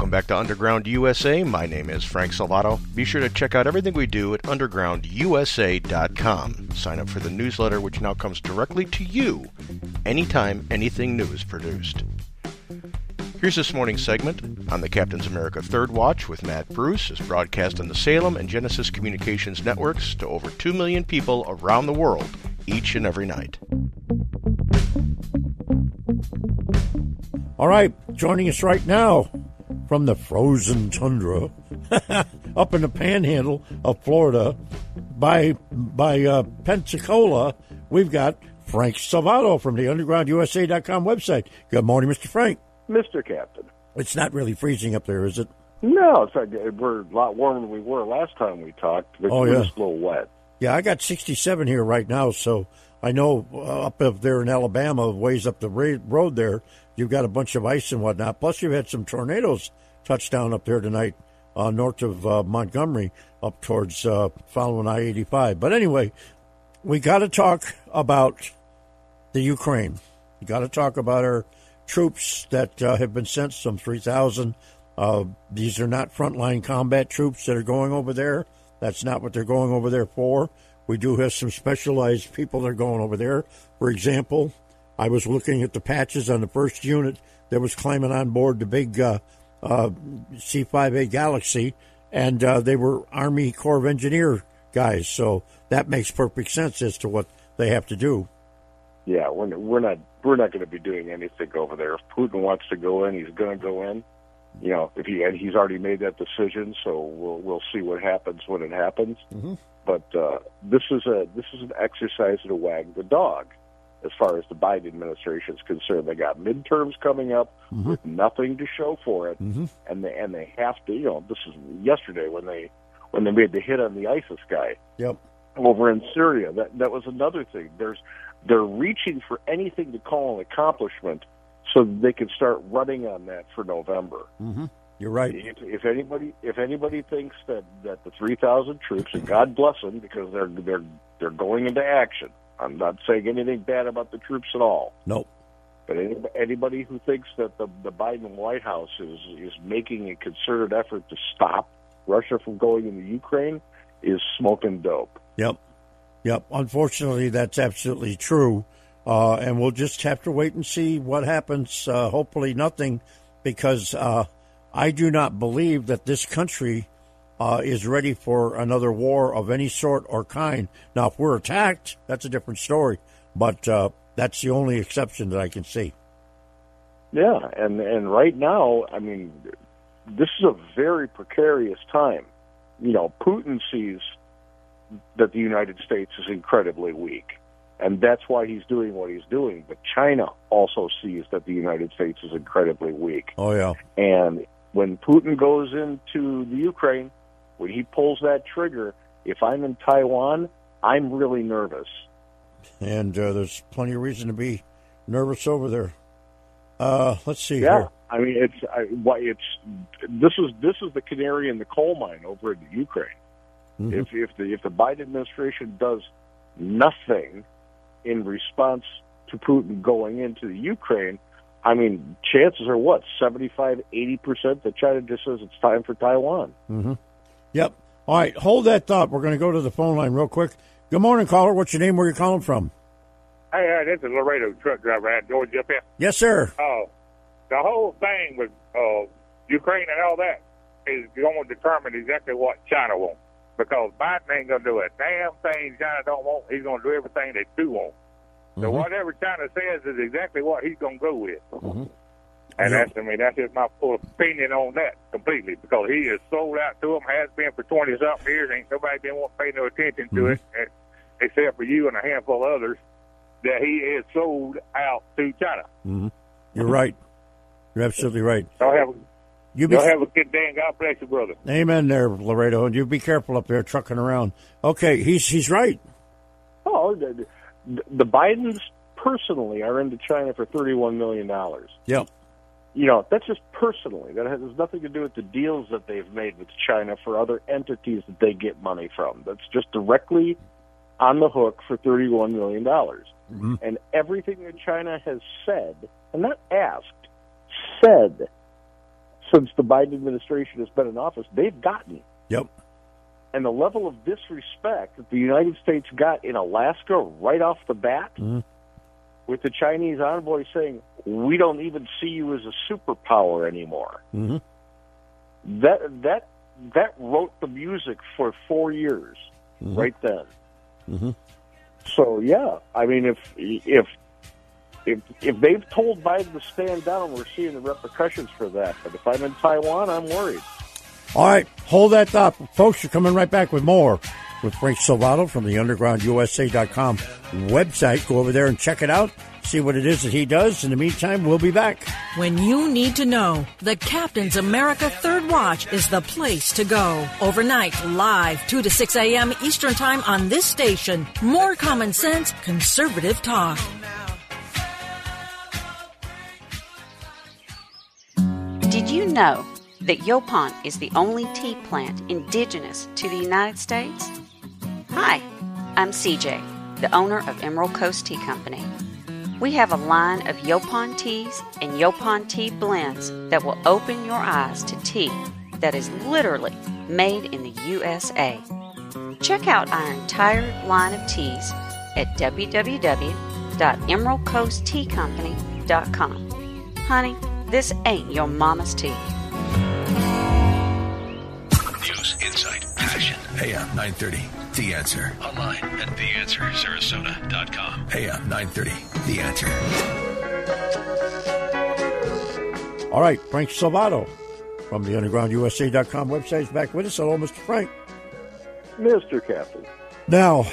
Welcome back to Underground USA. My name is Frank Salvato. Be sure to check out everything we do at undergroundusa.com. Sign up for the newsletter, which now comes directly to you anytime anything new is produced. Here's this morning's segment on the Captain's America Third Watch with Matt Bruce. is broadcast on the Salem and Genesis Communications networks to over 2 million people around the world each and every night. All right, joining us right now from the frozen tundra up in the panhandle of Florida by by uh, Pensacola, we've got Frank Salvato from the UndergroundUSA.com website. Good morning, Mr. Frank. Mr. Captain. It's not really freezing up there, is it? No, it's like we're a lot warmer than we were last time we talked. But Oh, yeah. just a little wet. Yeah, I got 67 here right now, so I know uh, up up there in Alabama, ways up the road there, you've got a bunch of ice and whatnot. Plus, you've had some tornadoes touch down up there tonight, uh, north of uh, Montgomery, up towards uh, following I 85. But anyway, we got to talk about the Ukraine. We got to talk about our troops that uh, have been sent, some 3,000. Uh, these are not frontline combat troops that are going over there. That's not what they're going over there for. We do have some specialized people that are going over there. For example, I was looking at the patches on the first unit that was climbing on board the big uh, C5A Galaxy, and uh, they were Army Corps of Engineer guys. So that makes perfect sense as to what they have to do. Yeah, we're we're not we're not going to be doing anything over there. If Putin wants to go in, he's going to go in. You know, if he and he's already made that decision, so we'll we'll see what happens when it happens. Mm-hmm. But uh, this is a this is an exercise to wag the dog, as far as the Biden administration is concerned. They got midterms coming up with nothing to show for it, Mm-hmm. and they and they have to. You know, this is yesterday when they when they made the hit on the ISIS guy Yep. over in Syria. That that was another thing. There's they're reaching for anything to call an accomplishment so that they can start running on that for November. Mm-hmm. You're right. If, if anybody if anybody thinks that that the 3,000 troops and God bless them because they're they're they're going into action. I'm not saying anything bad about the troops at all. Nope. But any, anybody who thinks that the the Biden White House is is making a concerted effort to stop Russia from going into Ukraine is smoking dope. Yep. Yep. Unfortunately, that's absolutely true. Uh, and we'll just have to wait and see what happens. Uh, hopefully, nothing, because uh, I do not believe that this country uh, is ready for another war of any sort or kind. Now, if we're attacked, that's a different story. But uh, that's the only exception that I can see. Yeah, and and right now, I mean, this is a very precarious time. You know, Putin sees that the United States is incredibly weak, and that's why he's doing what he's doing. But China also sees that the United States is incredibly weak, Oh, yeah. and when Putin goes into the Ukraine, when he pulls that trigger, if I'm in Taiwan, I'm really nervous. And uh, there's plenty of reason to be nervous over there. Uh, let's see Yeah, here. I mean it's I, why it's this is this is the canary in the coal mine over in the Ukraine. Mhm. If if the if the Biden administration does nothing in response to Putin going into the Ukraine, I mean chances are what 75 80 percent that China just says it's time for Taiwan. hmm Yep. All right, hold that thought. We're going to go to the phone line real quick. Good morning, caller. What's your name? Where you calling from? Hey, uh, this is Laredo truck driver out of Georgia up here. Yes, sir. Uh, the whole thing with uh, Ukraine and all that is going to determine exactly what China wants. Because Biden ain't going to do a damn thing China don't want. He's going to do everything they do want. So Mhm. whatever China says is exactly what he's going to go with. Mhm. And Yeah. that's, I mean, that's just my full opinion on that completely. Because he is sold out to them, has been for 20 something years. Ain't nobody been wanting to pay no attention to Mhm. it, and, except for you and a handful of others, that he is sold out to China. hmm You're right. You're absolutely right. Y'all have, You be y'all have a good day, and God bless you, brother. Amen there, Laredo. And you be careful up there trucking around. Okay, he's he's right. Oh, the, the, the Bidens personally are into China for thirty-one million dollars. Yep. You know, that's just personally. That has nothing to do with the deals that they've made with China for other entities that they get money from. That's just directly on the hook for thirty-one million dollars. Mhm. And everything that China has said, and not asked, said since the Biden administration has been in office, they've gotten Yep. and the level of disrespect that the United States got in Alaska right off the bat, Mhm. with the Chinese envoy saying, "We don't even see you as a superpower anymore." hmm That that that wrote the music for four years, Mhm. right then. hmm So yeah, I mean, if if if if they've told Biden to stand down, we're seeing the repercussions for that. But if I'm in Taiwan, I'm worried. All right, hold that thought. Folks, you're coming right back with more with Frank Salvato from the undergroundusa.com website. Go over there and check it out. See what it is that he does. In the meantime, we'll be back. When you need to know, the Captain's America Third Watch is the place to go. Overnight, live, 2 to 6 a.m. Eastern Time on this station. More common sense, conservative talk. Did you know that Yaupon is the only tea plant indigenous to the United States? Hi, I'm CJ, the owner of Emerald Coast Tea Company. We have a line of Yaupon teas and Yaupon tea blends that will open your eyes to tea that is literally made in the USA. Check out our entire line of teas at www.emeraldcoastteacompany.com. Honey, this ain't your mama's tea. News, insight, passion. AM 930. The answer. Online at theanswersarasota.com. AM 930. The answer. All right, Frank Salvato from the undergroundusa.com website is back with us. Hello, Mr. Frank. Mr. Captain. Now,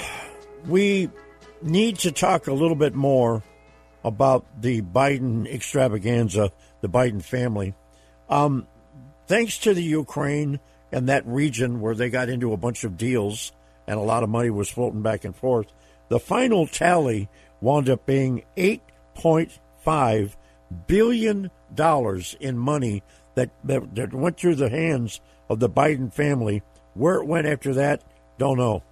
we need to talk a little bit more about the Biden extravaganza, the Biden family. Um, thanks to the Ukraine and that region where they got into a bunch of deals and a lot of money was floating back and forth, the final tally wound up being $8.5 billion in money that, that, that went through the hands of the Biden family. Where it went after that, don't know.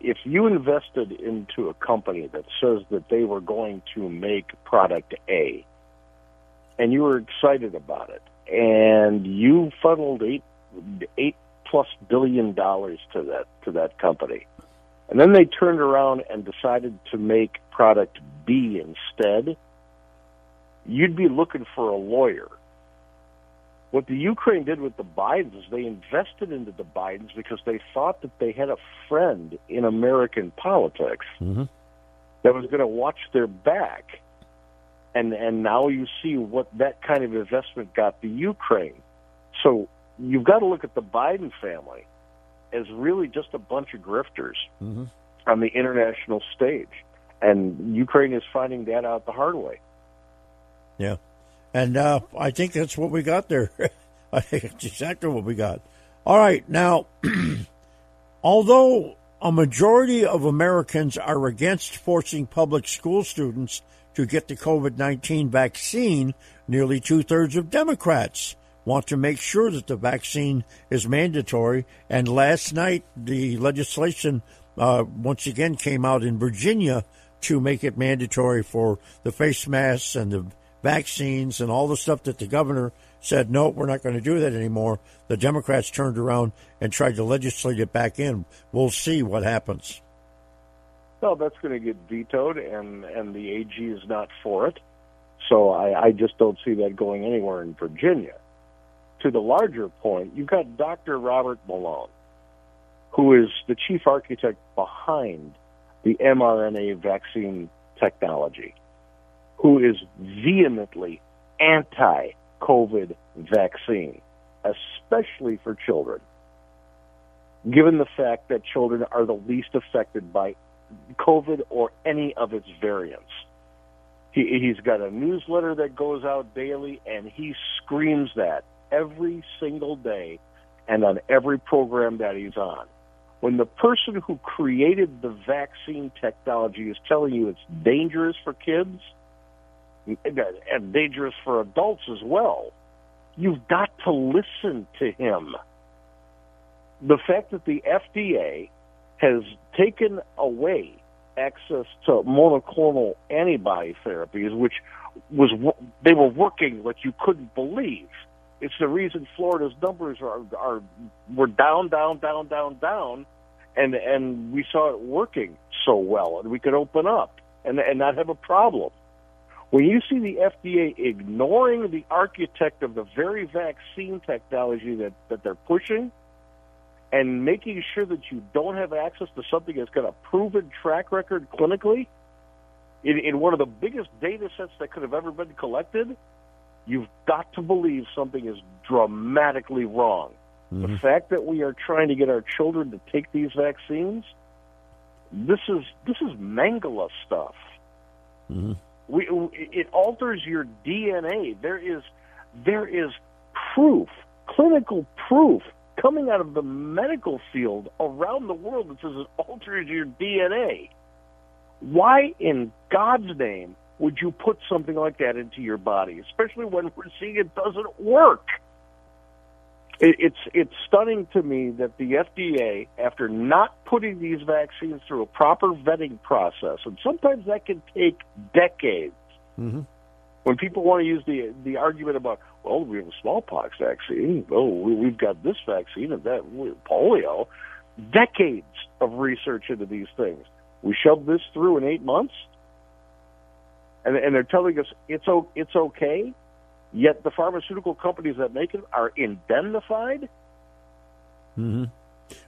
if you invested into a company that says that they were going to make product A and you were excited about it and you funneled eight eight plus billion dollars to that to that company and then they turned around and decided to make product B instead you'd be looking for a lawyer what the Ukraine did with the Bidens, is they invested into the Bidens because they thought that they had a friend in American politics Mm-hmm. that was going to watch their back. And and now you see what that kind of investment got the Ukraine. So you've got to look at the Biden family as really just a bunch of grifters Mm-hmm. on the international stage. And Ukraine is finding that out the hard way. Yeah. And uh, I think that's what we got there. I think it's exactly what we got. All right. Now, although a majority of Americans are against forcing public school students to get the COVID 19 vaccine, nearly two thirds of Democrats want to make sure that the vaccine is mandatory. And last night, the legislation uh, once again came out in Virginia to make it mandatory for the face masks and the vaccines and all the stuff that the governor said, no, we're not going to do that anymore. The Democrats turned around and tried to legislate it back in. We'll see what happens. Well, that's going to get vetoed, and and the AG is not for it. So I, I just don't see that going anywhere in Virginia. To the larger point, you've got Dr. Robert Malone, who is the chief architect behind the mRNA vaccine technology, who is vehemently anti COVID vaccine, especially for children, given the fact that children are the least affected by COVID or any of its variants. He, he's got a newsletter that goes out daily, and he screams that every single day and on every program that he's on. When the person who created the vaccine technology is telling you it's dangerous for kids and dangerous for adults as well, you've got to listen to him. The fact that the FDA has taken away access to monoclonal antibody therapies, which was they were working like you couldn't believe. It's the reason Florida's numbers are are were down, down, down, down, down, and and we saw it working so well, and we could open up and and not have a problem. When you see the FDA ignoring the architect of the very vaccine technology that that they're pushing, and making sure that you don't have access to something that's got a proven track record clinically in, in one of the biggest data sets that could have ever been collected, you've got to believe something is dramatically wrong. Mm-hmm. The fact that we are trying to get our children to take these vaccines, this is this is Mengele stuff. Mm-hmm. We, it alters your DNA. There is there is proof, clinical proof coming out of the medical field around the world that says it alters your DNA. Why in God's name would you put something like that into your body, especially when we're seeing it doesn't work? It, it's it's stunning to me that the FDA, after not putting these vaccines through a proper vetting process, and sometimes that can take decades. Mm-hmm. When people want to use the the argument about, well, we have a smallpox vaccine, oh, we, have got this vaccine and that polio, decades of research into these things. We shoved this through in eight months, and and they're telling us it's it's okay Yet the pharmaceutical companies that make it are indemnified. Mm-hmm.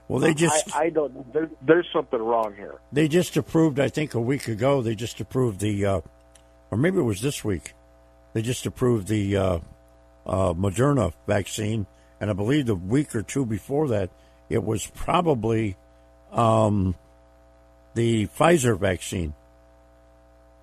Well, they just. I, I don't. There, there's something wrong here. They just approved, I think, a week ago. They just approved the, uh, or maybe it was this week. They just approved the uh, uh, Moderna vaccine, and I believe the week or two before that, it was probably um, the Pfizer vaccine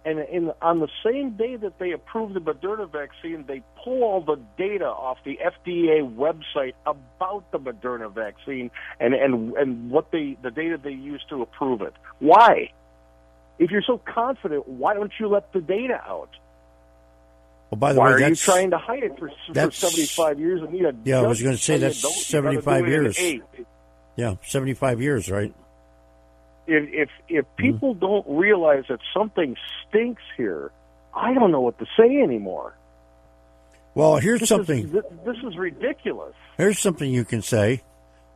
and in, on the same day that they approve the Moderna vaccine, they pull all the data off the FDA website about the Moderna vaccine and and and what they the data they use to approve it. Why? If you're so confident, why don't you let the data out? Well, by the why way, are you trying to hide it for, for 75 years and need a yeah? I was going to say that's 75 years. Yeah, 75 years, right? If if, if mm-hmm. people mm-hmm. don't realize that something stinks here, I don't know what to say anymore. Well, here's this something. Is, this, this is ridiculous. Here's something you can say.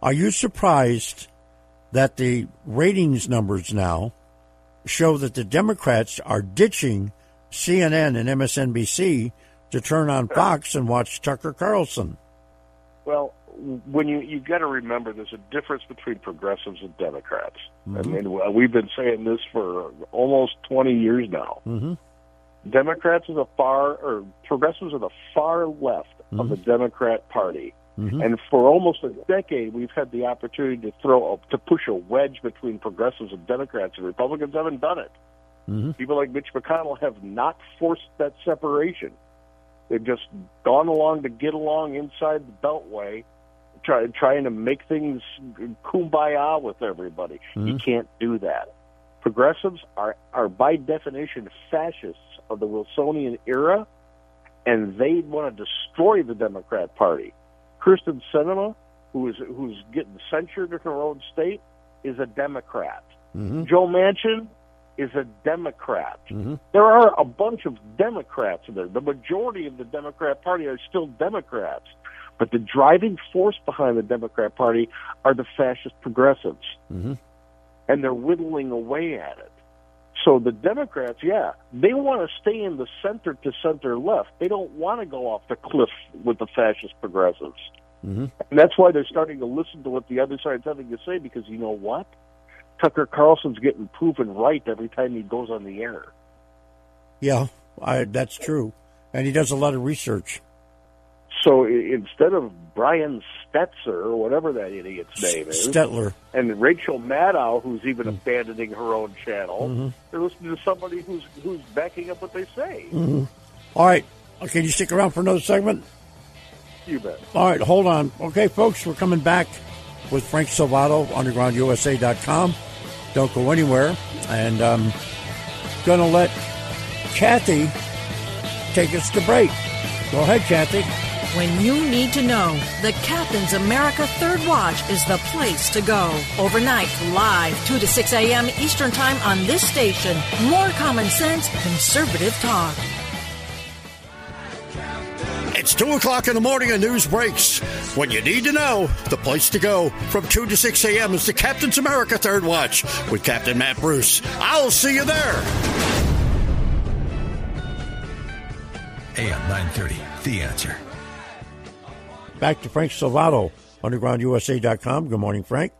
Are you surprised that the ratings numbers now show that the Democrats are ditching CNN and MSNBC to turn on Fox and watch Tucker Carlson? Well, when you you got to remember there's a difference between progressives and Democrats. Mm-hmm. I mean, we've been saying this for almost 20 years now. Mm-hmm. Democrats are the far or progressives are the far left mm-hmm. of the Democrat Party. Mm-hmm. And for almost a decade, we've had the opportunity to throw a, to push a wedge between progressives and Democrats, and Republicans haven't done it. Mm-hmm. People like Mitch McConnell have not forced that separation. They've just gone along to get along inside the Beltway try, trying to make things kumbaya with everybody. Mm-hmm. You can't do that. Progressives are, are by definition fascists of the Wilsonian era, and they want to destroy the Democrat Party. Kyrsten Sinema, who is who's getting censured in her own state, is a Democrat. Mm-hmm. Joe Manchin, is a Democrat. Mm-hmm. There are a bunch of Democrats in there. The majority of the Democrat Party are still Democrats. But the driving force behind the Democrat Party are the fascist progressives. Mm-hmm. And they're whittling away at it. So the Democrats, yeah, they want to stay in the center to center left. They don't want to go off the cliff with the fascist progressives. Mm-hmm. And that's why they're starting to listen to what the other side's having to say because you know what? Tucker Carlson's getting proven right every time he goes on the air. Yeah, I, that's true. And he does a lot of research. So instead of Brian Stetzer or whatever that idiot's name is, Stetler. and Rachel Maddow, who's even abandoning her own channel, Mhm. they're listening to somebody who's who's backing up what they say. hmm All right. Can you stick around for another segment? You bet. All right, hold on. Okay, folks, we're coming back with Frank Salvato, undergroundusa.com. Don't go anywhere. And I'm going to let Kathy take us to break. Go ahead, Kathy. When you need to know, the Captain's America Third Watch is the place to go. Overnight, live, 2 to 6 a.m. Eastern Time on this station. More common sense, conservative talk. It's 2 o'clock in the morning and news breaks. When you need to know, the place to go from 2 to 6 a.m. is the Captain's America Third Watch with Captain Matt Bruce. I'll see you there. AM 930, The Answer. Back to Frank Salvato, undergroundusa.com. Good morning, Frank.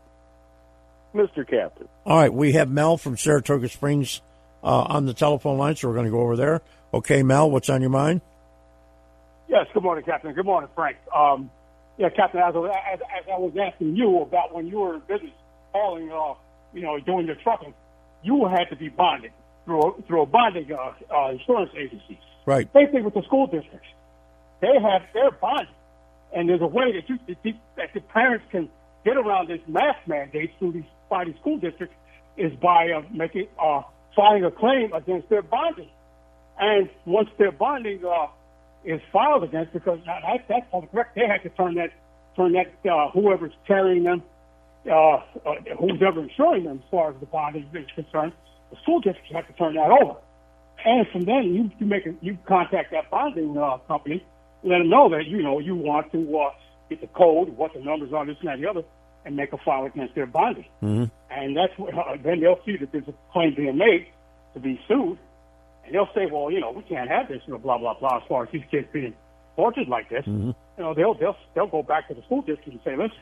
Mr. Captain. All right, we have Mel from Saratoga Springs uh, on the telephone line, so we're going to go over there. Okay, Mel, what's on your mind? Yes, good morning, Captain. Good morning, Frank. Um, yeah, Captain, as, I- as, as I was asking you about when you were in business hauling, uh, you know, doing your trucking, you had to be bonded through a, through a bonding uh, uh, insurance agency. Right. Same thing with the school districts. They have their bonding, and there's a way that you that the, parents can get around this mask mandate through these by these school districts is by uh, making uh, filing a claim against their bonding, and once their bonding uh, is filed against, because that, that, that's record, they have to turn that turn that uh, whoever's carrying them, uh, uh, who's ever insuring them, as far as the bonding is concerned, the school districts have to turn that over. And from then, you you make a, you contact that bonding uh, company, let them know that you know you want to uh, get the code, what the numbers are, this and that, and the other, and make a file against their bonding. Mm-hmm. And that's what, uh, then they'll see that there's a claim being made to be sued, and they'll say, well, you know, we can't have this, you know, blah blah blah. As far as these kids being tortured like this, Mm-hmm. you know, they'll they'll they'll go back to the school district and say, listen,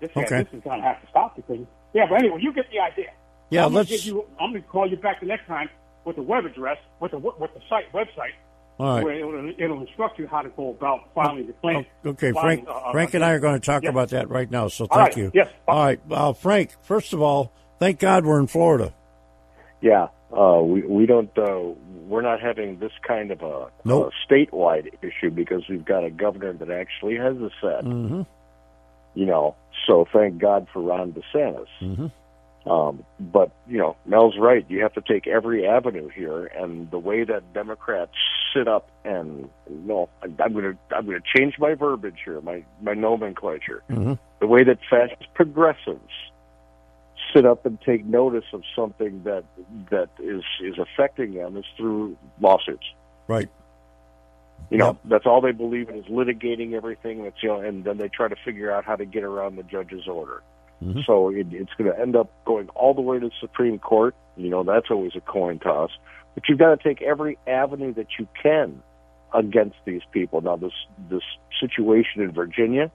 this Okay. this is going to have to stop because yeah. But anyway, you get the idea. Yeah, I'm gonna let's- Give you, I'm going to call you back the next time with the web address, with the with the site website, All right. where it'll, it'll instruct you how to go about filing the claim. Okay, Filing, Frank. uh, uh, Frank and I are going to talk Yes. about that right now. So thank right, you. yes. All right, uh, Frank. First of all, thank God we're in Florida. Yeah, uh, we we don't uh, we're not having this kind of a, Nope. a statewide issue because we've got a governor that actually has a set. Mm-hmm. You know, so thank God for Ron DeSantis. Mm-hmm. Um, but you know, Mel's right. You have to take every avenue here, and the way that Democrats sit up and you know, I'm going to I'm going to change my verbiage here, my my nomenclature. Mm-hmm. The way that fascist progressives sit up and take notice of something that that is is affecting them is through lawsuits. Right. You know, that's all they believe in is litigating everything. That's you know, and then they try to figure out how to get around the judge's order. Mm-hmm. So it, it's going to end up going all the way to the Supreme Court. You know, that's always a coin toss. But you've got to take every avenue that you can against these people. Now, this this situation in Virginia,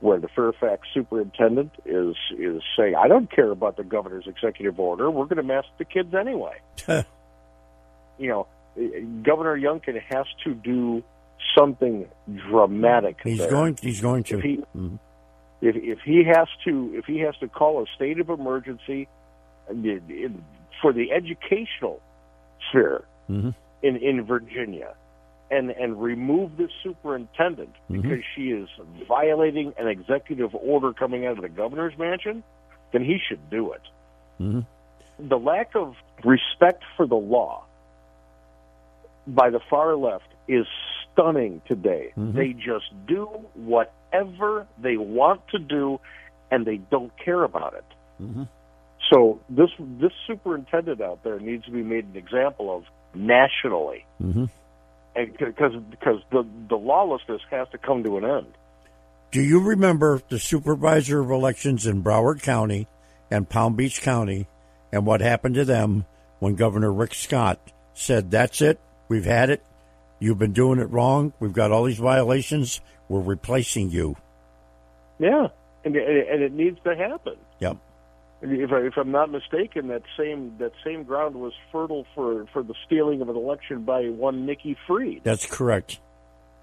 where the Fairfax superintendent is is saying, "I don't care about the governor's executive order. We're going to mask the kids anyway." you know, Governor Youngkin has to do something dramatic. He's there. going. He's going to. He, Mhm. If if he has to if he has to call a state of emergency for the educational sphere Mhm. in in Virginia and and remove the superintendent Mhm. because she is violating an executive order coming out of the governor's mansion, then he should do it. Mhm. The lack of respect for the law by the far left is stunning today. Mhm. They just do whatever they want to do and they don't care about it. Mhm. So this this superintendent out there needs to be made an example of nationally, Mm-hmm. and because because the the lawlessness has to come to an end. Do you remember the supervisor of elections in Broward County and Palm Beach County and what happened to them when Governor Rick Scott said, That's it, we've had it, you've been doing it wrong, we've got all these violations, we're replacing you? Yeah, and it- and it needs to happen. Yep. If, I, if I'm not mistaken, that same that same ground was fertile for, for the stealing of an election by one Nikki Fried. That's correct.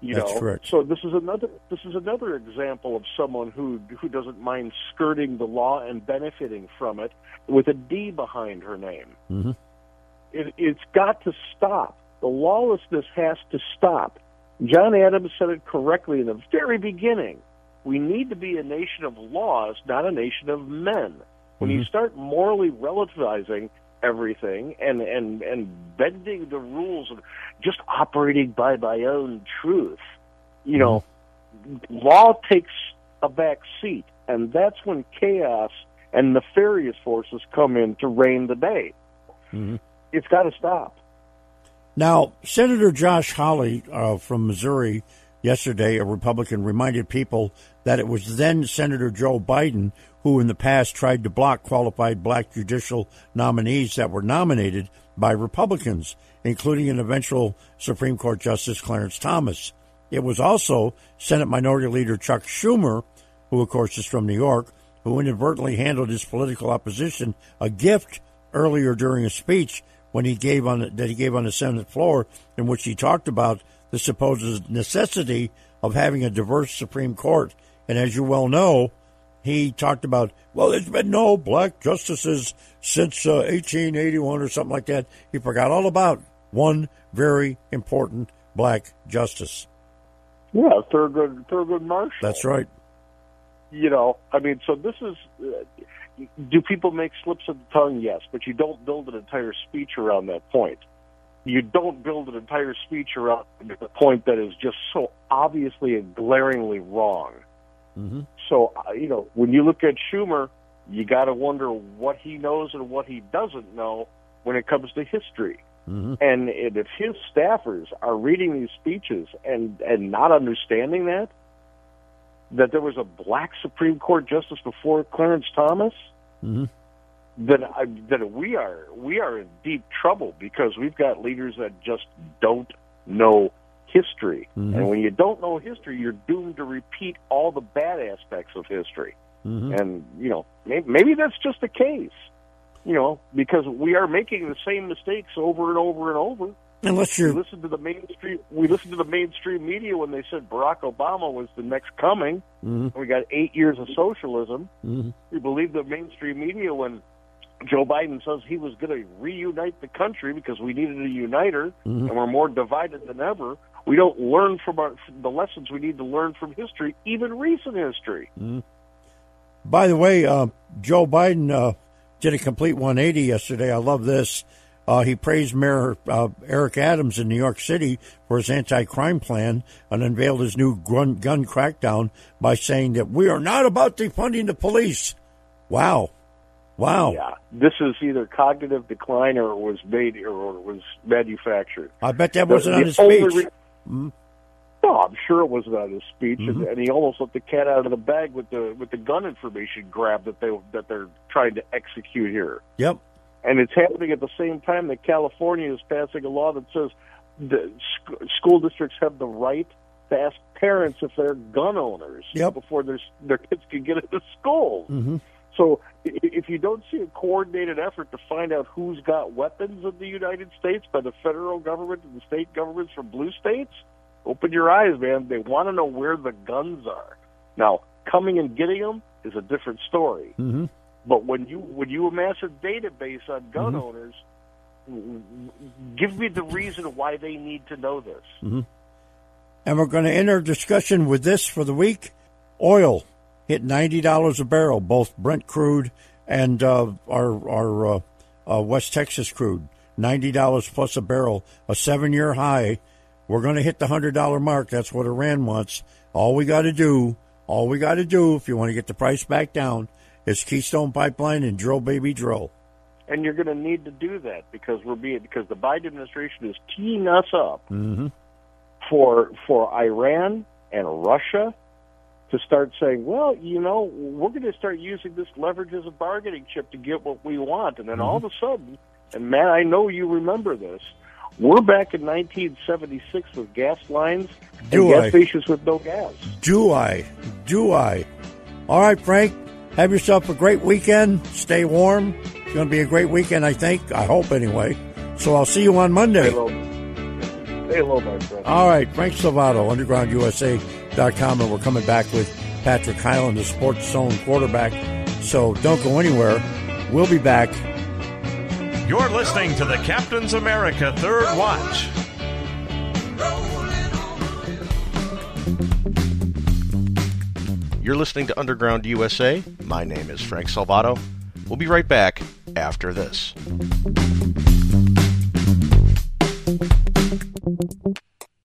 You That's know, correct. so this is another this is another example of someone who who doesn't mind skirting the law and benefiting from it with a D behind her name. Mm-hmm. It, it's got to stop. The lawlessness has to stop. John Adams said it correctly in the very beginning. We need to be a nation of laws, not a nation of men. When you start morally relativizing everything and and and bending the rules and just operating by my own truth, you know, law takes a back seat, and that's when chaos and nefarious forces come in to reign the day. Mm-hmm. It's got to stop. Now, Senator Josh Hawley uh, from Missouri yesterday, a Republican, reminded people that it was then Senator Joe Biden who in the past tried to block qualified black judicial nominees that were nominated by Republicans, including an eventual Supreme Court Justice Clarence Thomas. It was also Senate Minority Leader Chuck Schumer, who of course is from New York, who inadvertently handled his political opposition a gift earlier during a speech when he gave on that he gave on the Senate floor, in which he talked about the supposed necessity of having a diverse Supreme Court. And as you well know, he talked about well, there's been no black justices since uh, 1881 or something like that. He forgot all about one very important black justice. Yeah, Thurgood Thurgood Marshall. That's right. You know, I mean, so this is. Uh, do people make slips of the tongue? Yes, but you don't build an entire speech around that point. You don't build an entire speech around the point that is just so obviously and glaringly wrong. Mm-hmm. So, uh, you know, when you look at Schumer, you got to wonder what he knows and what he doesn't know when it comes to history. Mm-hmm. And if his staffers are reading these speeches and and not understanding that, that there was a black Supreme Court justice before Clarence Thomas, Mm-hmm. then I, then we are we are in deep trouble because we've got leaders that just don't know history. Mhm. And when you don't know history, you're doomed to repeat all the bad aspects of history. Mm-hmm. And you know, maybe, maybe that's just the case. You know, because we are making the same mistakes over and over and over. Unless we you're listen to the mainstream, we listened to the mainstream media when they said Barack Obama was the next coming. Mhm. We got eight years of socialism. Mhm. We believe the mainstream media when Joe Biden says he was going to reunite the country because we needed a uniter Mhm. and we're more divided than ever. We don't learn from, our, from the lessons we need to learn from history, even recent history. Mhm. By the way, uh, Joe Biden uh, did a complete 180 yesterday. I love this. Uh, he praised Mayor uh, Eric Adams in New York City for his anti-crime plan and unveiled his new gun, gun crackdown by saying that we are not about defunding the police. Wow, wow! Yeah, this is either cognitive decline or it was made or it was manufactured. I bet that wasn't on the his only speech. re- Mhm. No, I'm sure it wasn't on his speech, and, Mhm. and he almost let the cat out of the bag with the with the gun information grab that they that they're trying to execute here. Yep. And it's happening at the same time that California is passing a law that says the sc- school districts have the right to ask parents if they're gun owners Yep. before their their kids can get into schools. hmm So if you don't see a coordinated effort to find out who's got weapons in the United States by the federal government and the state governments from blue states, open your eyes, man. They want to know where the guns are. Now, coming and getting them is a different story. hmm But when you when you amass a database on gun Mhm. owners, give me the reason why they need to know this. hmm And we're going to end our discussion with this for the week. Oil hit ninety dollars a barrel, both Brent crude and uh, our our uh, uh, West Texas crude. Ninety dollars plus a barrel, a seven-year high. We're going to hit the hundred dollar mark. That's what Iran wants. All we got to do, all we got to do, if you want to get the price back down, It's Keystone Pipeline and drill, baby, drill. And you're going to need to do that because we're being because the Biden administration is teeing us up Mm-hmm. for for Iran and Russia to start saying, well, you know, we're going to start using this leverage as a bargaining chip to get what we want, and then all of a sudden, and man, I know you remember this. We're back in 1976 with gas lines and Do gas stations with no gas. Do I? Do I? All right, Frank. Have yourself a great weekend. Stay warm. It's going to be a great weekend, I think. I hope, anyway. So I'll see you on Monday. Say hello, say hello my friend. All right, Frank Salvato, UndergroundUSA.com, and we're coming back with Patrick Highland, the Sports Zone quarterback. So don't go anywhere. We'll be back. You're listening to the Captain's America Third Watch. You're listening to Underground USA. My name is Frank Salvato. We'll be right back after this.